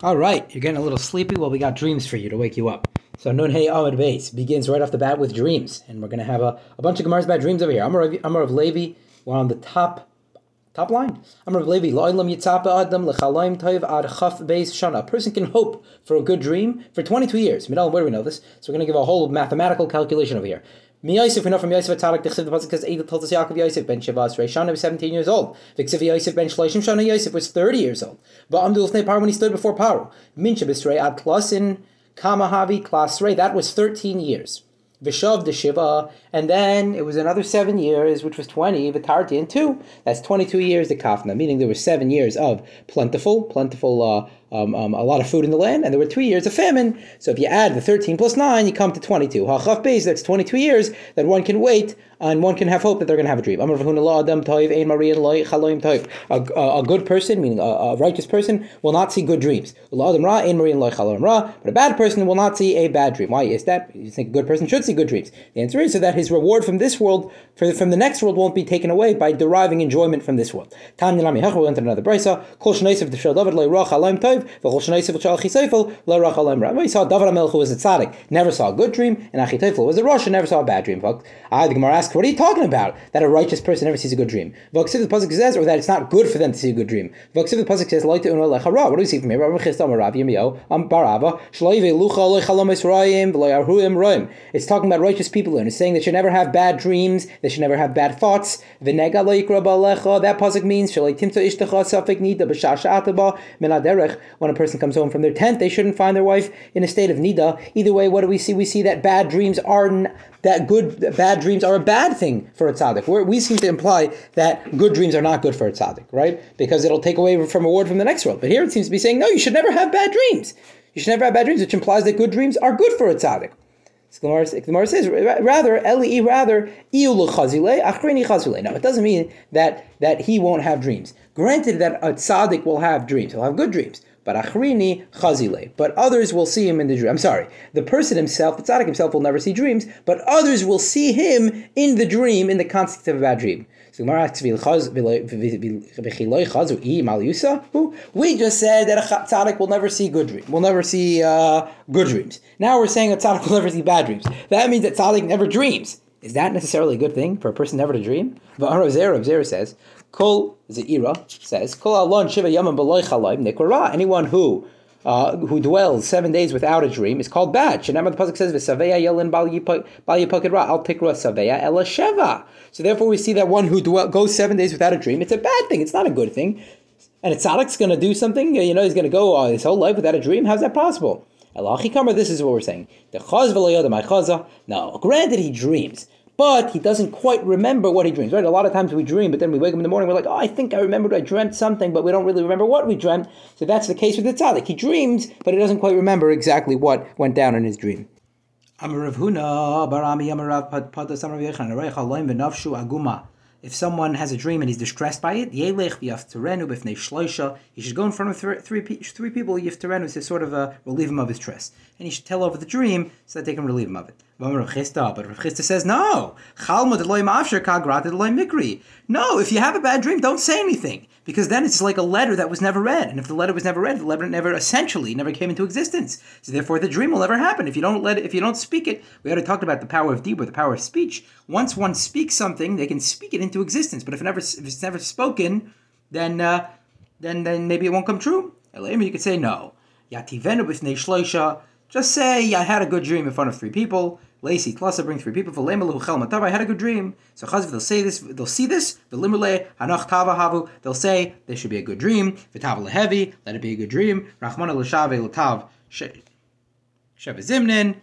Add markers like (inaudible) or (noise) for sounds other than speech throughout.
All right, you're getting a little sleepy. Well, we got dreams for you to wake you up. So Nun Hey Amud Beis begins right off the bat with dreams, and we're going to have a, a bunch of Gemara's about dreams over here. Amar of, Amar of Levi, we're on the top top line. Amar of Levi, Lo'ilam Yitzapa Adam Lechalayim Toiv Ad Chaf Beis Shana. A person can hope for a good dream for 22 years. Midal, where do we know this? So we're going to give a whole mathematical calculation over here. Mi Yosef, we know from Yosef Atarak, the Chsiv, the Pasuk says, Eidah told us Yaakov Yosef ben Shavas Reishana was 17 years old. Viksiv Yosef ben Shloshim Shana Yosef was 30 years old. But Amdu Lefnei Paro when he stood before Paro. Min Shabisrei Ad Klasin Kamahavi Klasrei, that was 13 years. Vishav de Shiva, and then it was another seven years, which was 20, Vitarti, and two. That's 22 years, the Kafna, meaning there were seven years of plentiful, plentiful, uh, um, um, a lot of food in the land, and there were two years of famine. So if you add the 13 plus 9, you come to 22. Hachaf Beis, that's 22 years that one can wait and one can have hope that they're going to have a dream. A, a good person, meaning a, a, righteous person, will not see good dreams. But a bad person will not see a bad dream. Why is that? You think a good person should see good dreams? The answer is so that his reward from this world, from the next world, won't be taken away by deriving enjoyment from this world. We went to another brisa. We saw David Amelch who was a tzaddik, never saw a good dream, and Achitophel was a and never saw a bad dream. I, ah, the Gemara asks, what are you talking about? That a righteous person never sees a good dream. V'aksiv the pasuk says, or that it's not good for them to see a good dream. V'aksiv the pasuk says, "Loite unu lechara." What do we see from here? Rabbi Chisda Rav Yirmiyahu Am um, Barava Shloive Lucha Lechalom Esrayim V'Loyarhuim Roim. It's talking about righteous people, and it's saying they should never have bad dreams. They should never have bad thoughts. V'nega Loikra Balecha. That pasuk means Shalaitimta Ishtecha Safek Nida B'Shashataba Minaderech. When a person comes home from their tent, they shouldn't find their wife in a state of nida. Either way, what do we see? We see that bad dreams are that good bad dreams are a bad thing for a tzaddik. We're, we seem to imply that good dreams are not good for a tzaddik, right? Because it'll take away from reward from the next world. But here it seems to be saying, no, you should never have bad dreams. You should never have bad dreams, which implies that good dreams are good for a tzaddik. Gemara says, rather, Eli, rather, achrini Now, it doesn't mean that, that he won't have dreams. Granted that a tzaddik will have dreams, he'll have good dreams. But achrini chazile. But others will see him in the dream. I'm sorry. The person himself, the tzaddik himself, will never see dreams, but others will see him in the dream, in the context of a bad dream. So we just said that a tzaddik will never see good dreams. Will never see uh, good dreams. Now we're saying a tzaddik will never see bad dreams. That means that tzaddik never dreams. Is that necessarily a good thing for a person never to dream? Rav Zera says, Kol Zeira says, Kol alon shiva yamam b'loy chalayim. Anyone who uh, who dwells seven days without a dream is called bad. Shenamar the pasuk says, "V'saveya yelin bal yipakid ra al tikra saveya ela sheva." So therefore, we see that one who dwell, goes seven days without a dream, it's a bad thing. It's not a good thing. And a tzaddik's going to do something. You know, he's going to go uh, his whole life without a dream. How's that possible? This is what we're saying. The chaz No, granted he dreams but he doesn't quite remember what he dreams. Right? A lot of times we dream, but then we wake up in the morning, we're like, oh, I think I remembered I dreamt something, but we don't really remember what we dreamt. So that's the case with the tzaddik. He dreams, but he doesn't quite remember exactly what went down in his dream. If someone has a dream and he's distressed by it, he should go in front of three, people, yifterenu, to sort of uh, relieve him of his stress. And he should tell over the dream so that they can relieve him of it. But Rav Chisda says, no. No, if you have a bad dream, don't say anything. Because then it's like a letter that was never read. And if the letter was never read, the letter never essentially never came into existence. So therefore the dream will never happen. If you don't let it, if you don't speak it, we already talked about the power of dibur, the power of speech. Once one speaks something, they can speak it into existence. But if it never if it's never spoken, then uh, then then maybe it won't come true. You could say no. Just say I had a good dream in front of three people. Lacy Klasa bring three people for Lemalu Chel Matav. I had a good dream. So Chazv they'll say this, they'll see this. Velimule Hanach Tava Havu. They'll say there should be a good dream. V'tav Lehevi. Let it be a good dream. Rachmana L'Shave L'Tav Sheva Zimnin.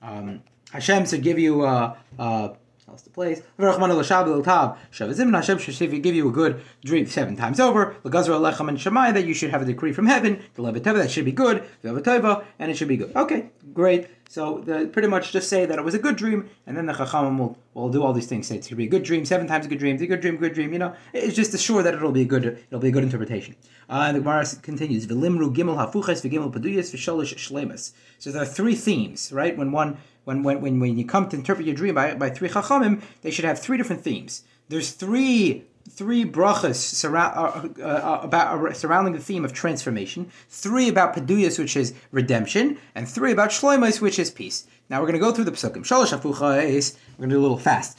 Um, Hashem should give you uh, uh, else the place. Hashem should give you a good dream seven times over. And Shemai that you should have a decree from heaven. The that should be good. The and it should be good. Okay, great. So the, pretty much just say that it was a good dream, and then the Chachamim will, will do all these things. Say it's to be a good dream, seven times a good dream, a good dream, good dream. You know, it's just assure that it'll be a good it'll be a good interpretation. Uh, and the Gemara continues: V'limru gimel hafuches v'gimel paduyas v'sholish shlemas. So there are three themes, right? When one when, when, when, when you come to interpret your dream by, by three chachamim, they should have three different themes. There's three three brachas surround, uh, uh, uh, about uh, surrounding the theme of transformation, three about peduyas, which is redemption, and three about shloimos, which is peace. Now we're going to go through the psukim. Shalosh afucha is we're going to do a little fast.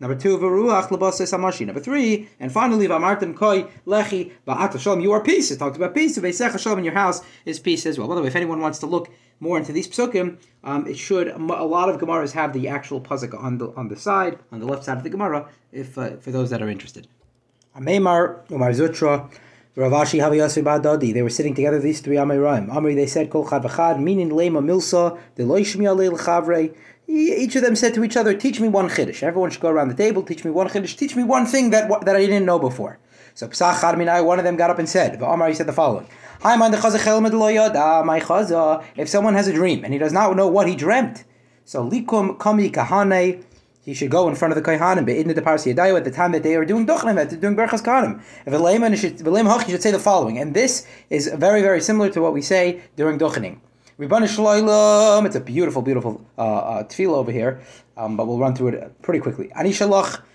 Number two. Number three, and finally, Vamartim Koi Lechi. You are peace. It talks about peace. In your house is peace as well. By the way, if anyone wants to look more into these psukim, um, it should a lot of Gemaras have the actual puzzle on the on the side, on the left side of the Gemara, if uh, for those that are interested. Ameimar Umar Zutra. Rav Ashi Haviyasi Badadi. They were sitting together, these three Amiraim. Amri, they said, Kol Chad V'chad, meaning Lema Milsa, the Loishmi Alei L'Chavre, each of them said to each other, "Teach me one chiddush." Everyone should go around the table. Teach me one chiddush. Teach me one thing that that I didn't know before. So Psach Minai, one of them got up and said, he said the following: Hi, my If someone has a dream and he does not know what he dreamt, so likum kami kahane. He should go in front of the kohanim, but in the parsi at the time that they are doing duchnim, that they're doing berachas kahanim. If should, should say the following, and this is very, very similar to what we say during duchening. It's a beautiful, beautiful uh, uh, tefillah over here, um, but we'll run through it pretty quickly. Ani shalach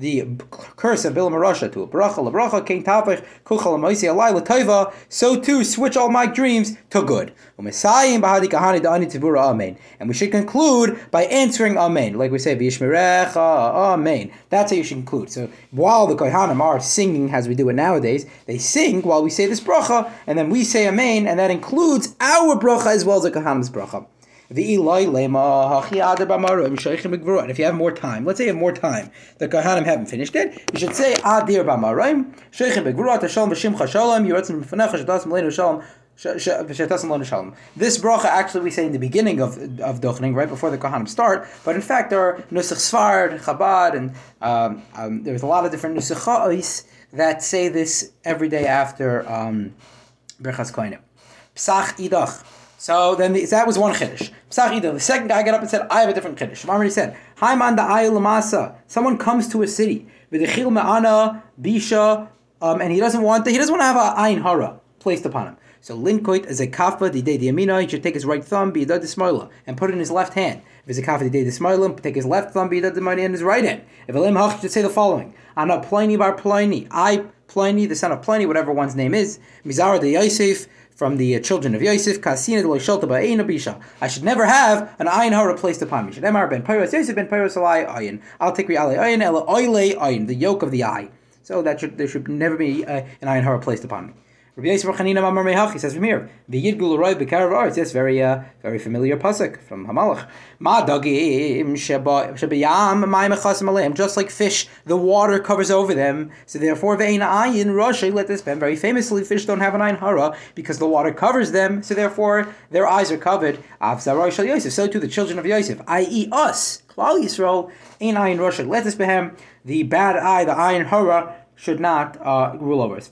the curse of Bilam Rasha to a bracha, bracha, kain tapich, kuchal amaisi alai l'taiva, so too switch all my dreams to good. Umesayim b'hadikahani daani tivura amen. And we should conclude by answering Amen. Like we say, Vishmerecha, Amen. That's how you should conclude. So while the Kohanim are singing as we do it nowadays, they sing while we say this bracha, and then we say Amen, and that includes our bracha as well as the Kohanim's bracha. And if you have more time, let's say you have more time, the Kohanim haven't finished it, you should say Adir Bamarim, Sheikhim Begvurat, Shalom B'Shimcha Shalom, Yiratzim B'Fanecha, Shadas Melenu Shalom, this bracha actually we say in the beginning of of Duchening, right before the Kohanim start, but in fact there are Nusach Sfard, Chabad, and um, um, there's a lot of different Nusachos that say this every day after um, Berchas Kohanim. Psach Idach. So then the, that was one chiddush. The second guy got up and said, "I have a different chiddush." Shemar already said, "Haiman da lamasa." Someone comes to a city with a me'ana bisha, um, and he doesn't want the, he doesn't want to have a ayin hara placed upon him. So linkoit as a kafa di day diamina, he should take his right thumb, be the and put it in his left hand. If it's a kafa di day the take his left thumb, be the in his right hand. If a hach should say the following: "I'm Ana Pliny bar Pliny, I Pliny, the son of Pliny, whatever one's name is, Mizara de Yosef from the children of Yosef, Kasina Bisha. I should never have an ayin hara placed upon me. Should Emar ben Pyros Yosef ben Pyros ayin. I'll take re'alei ayin ela oile ayin, the yoke of the eye. So that should there should never be uh, an ayin hara placed upon me. Rabbi Yisrael Chanina Mamar Mehach, he says from here, V'yidgul roy b'karav arts, yes, very, uh, very familiar pasuk from Hamalach. Ma dagim shebayam ma'im echasim aleim, just like fish, the water covers over them, so therefore ve'ein ayin rashay, let this ben, very famously, fish don't have an ayin hara, because the water covers them, so therefore their eyes are covered. Av zaroy shal Yosef, so too the children of Yosef, i.e. us, Klal Yisrael, ein ayin rashay, let this behem, the bad eye, the ayin hara, should not uh, rule over us.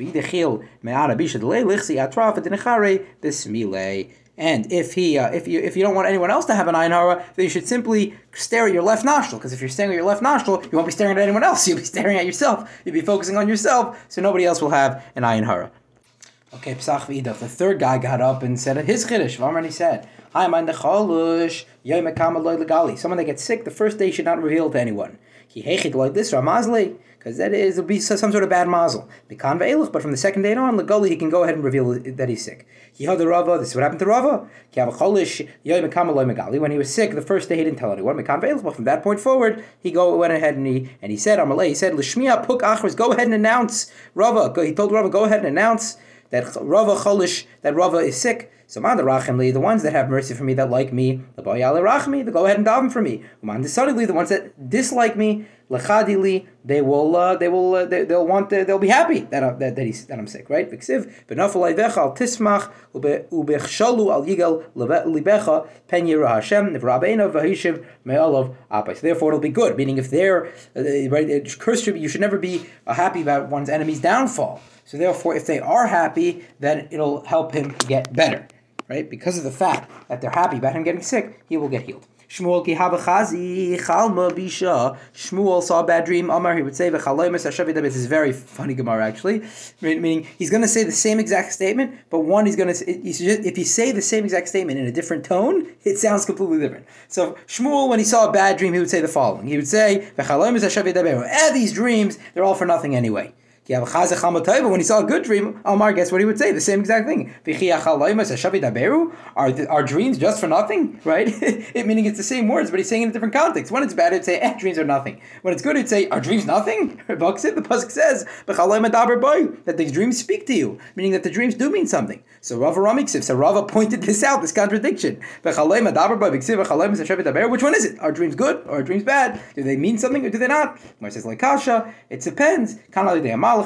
And if he, uh, if you, if you don't want anyone else to have an ayin hara, then you should simply stare at your left nostril. Because if you're staring at your left nostril, you won't be staring at anyone else. (laughs) You'll be staring at yourself. You'll be focusing on yourself, so nobody else will have an ayin hara. Okay, Psach v'idach. The third guy got up and said his chiddush. V'amar he said, "I'm on the chalush Someone that gets sick the first day should not reveal to anyone. He hechid like this Ramazli. Because that is it'll be some sort of bad mazel. But from the second day on, legally he can go ahead and reveal that he's sick. He had the Rava. This is what happened to Rava. When he was sick, the first day he didn't tell anyone. But from that point forward, he go went ahead and he and he said, Amalei, he said, Lishmiya Puk Achras, go ahead and announce Rava. He told Rava, go ahead and announce that Rava Cholish, that Rava is sick. So man the the ones that have mercy for me, that like me, the boyale rachmi, they go ahead and daven for me. Man decidedly, the ones that dislike me, lechadili, they will, uh, they will, uh, they, will want, uh, they'll be happy that, uh, that, that, he's, that I'm sick, right? Ayvecha al tismach, ubechshalu al libecha, pen Hashem, me'alav. So therefore it'll be good, meaning if they're, uh, right, curse should be, you should never be uh, happy about one's enemy's downfall. So therefore, if they are happy, then it'll help him get better right? Because of the fact that they're happy about him getting sick, he will get healed. Shmuel ki chazi chalma bisha. Shmuel saw a bad dream. Amar he would say v'chaloimus hashavit. This is very funny Gemara actually, meaning he's going to say the same exact statement, but one he's going to if you say the same exact statement in a different tone, it sounds completely different. So Shmuel, when he saw a bad dream, he would say the following. He would say these dreams they're all for nothing anyway. When he saw a good dream, Omar, guess what he would say? The same exact thing. Are, the, are dreams just for nothing? (laughs) Right? (laughs) it meaning it's the same words, but he's saying in a different context. When it's bad, he'd say, eh, dreams are nothing. When it's good, he'd say, are dreams nothing? (laughs) the Pasuk says, that the dreams speak to you, meaning that the dreams do mean something. So Rava Ramiksiv, so Rava pointed this out, this contradiction. Which one is it? Are dreams good or are dreams bad? Do they mean something or do they not? Mar says like Kasha, it depends.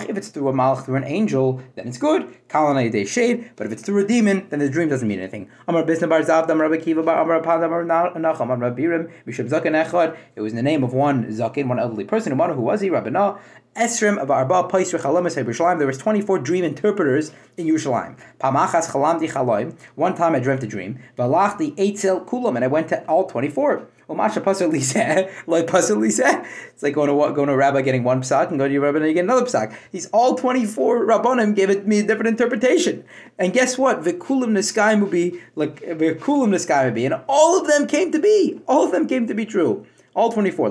If it's through a malach, through an angel, then it's good. Kalanai shade, but if it's through a demon, then the dream doesn't mean anything. Amar Bisna Bar Zavdam Rabbi Kiva Bar Amar Pandam Nacham Amar Birim Mishab Zaken Echad. It was in the name of one Zaken, one elderly person. One who was he? Rabbana. Esrim of Arba Paisr Chalamas Yerushalayim. There was 24 dream interpreters in Yerushalayim. Pamachas Chalamdi Chaloim. One time I dreamt a dream. Valachdi Eitzel Kulam, and I went to all 24. Umasha pasur liseh, like pasur liseh. It's like going to going to a rabbi getting one psak and going to your rabbi and you get another psak. He's all twenty four rabbanim gave it me a different interpretation. And guess what? Vikulim niskai be like vikulim niskai be, and all of them came to be. All of them came to be true. All 24.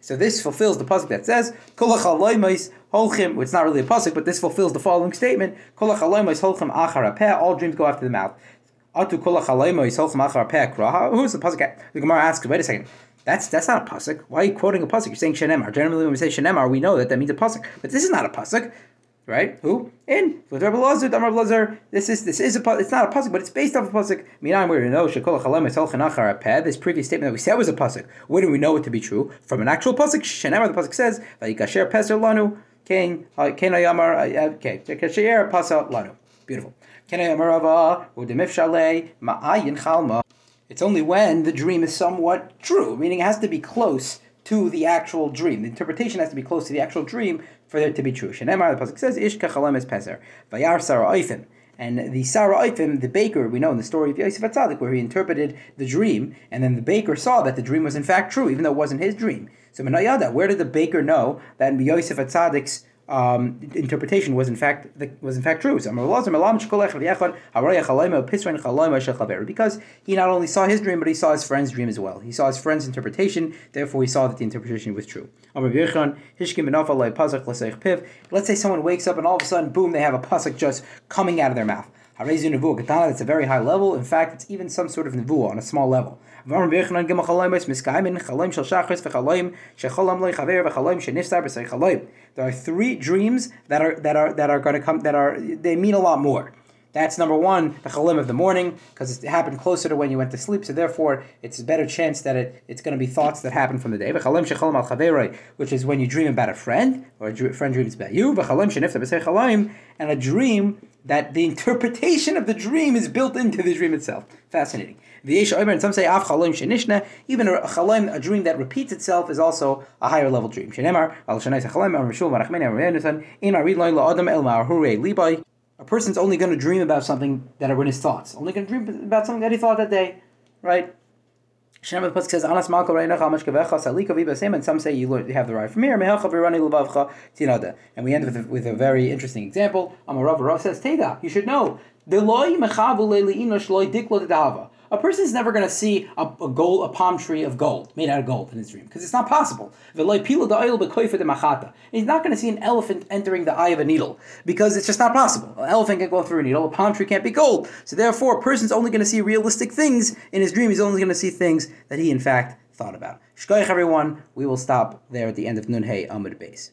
So this fulfills the pasuk that says, holchim. It's not really a pasuk, but this fulfills the following statement: All dreams go after the mouth. Atu kol is machar Who's the pasuk? The Gemara asks, wait a second. That's that's not a pasuk. Why are you quoting a pasuk? You're saying shenemar. Generally, when we say shenemar, we know that that means a pasuk. But this is not a pasuk, right? Who in with Rabbi Lazar? Rabbi Lazar. This is this is a it's not a pasuk, but it's based off a pasuk. Minan we know shekol achar This previous statement that we said was a pasuk. Where do we know it to be true? From an actual pasuk. Shenemar. The pasuk says vayikasher peser lanu. Kain uh, kain ayamar. Uh, uh, okay, kasher pasa lanu. Beautiful. It's only when the dream is somewhat true, meaning it has to be close to the actual dream. The interpretation has to be close to the actual dream for it to be true. Shenemar, the pasuk says, "Ishka chalem es peser." Vayar Sarah Oifim. And the Sarah the baker, we know in the story of Yosef Atzadik, where he interpreted the dream, and then the baker saw that the dream was in fact true, even though it wasn't his dream. So where did the baker know that in Yosef Atzadik's um, interpretation was in fact the, was in fact true. Because he not only saw his dream, but he saw his friend's dream as well. He saw his friend's interpretation, therefore he saw that the interpretation was true. Let's say someone wakes up and all of a sudden, boom, they have a pasuk just coming out of their mouth. It's a very high level. In fact, it's even some sort of nevuah on a small level. There are three dreams that are that are that are going to come that are they mean a lot more. That's number one, the chalim of the morning, because it happened closer to when you went to sleep, so therefore it's a better chance that it, it's going to be thoughts that happen from the day. Which is when you dream about a friend, or a friend dreams about you, and a dream that the (laughs) interpretation of the dream is built into the dream itself. Fascinating. And some say even a chalim, a dream that repeats itself, is also a higher level dream. A person's only going to dream about something that are in his thoughts. Only going to dream about something that he thought that day, right? Shem the pasuk says Anas Malka Reina Chamash Kavecha Salika Vibasem, and some say you have the right from here. Mehacha Virani Lubavcha Tinada. And we end with a, with a very interesting example. Amarav Rav says Teda. You should know the loy mechavu leiliinosh loy diklo A person is never going to see a, a gold, a palm tree of gold made out of gold in his dream because it's not possible. He's not going to see an elephant entering the eye of a needle because it's just not possible. An elephant can go through a needle. A palm tree can't be gold. So therefore, a person's only going to see realistic things in his dream. He's only going to see things that he in fact thought about. Shkoich everyone. We will stop there at the end of Nun Hey Amud Beis.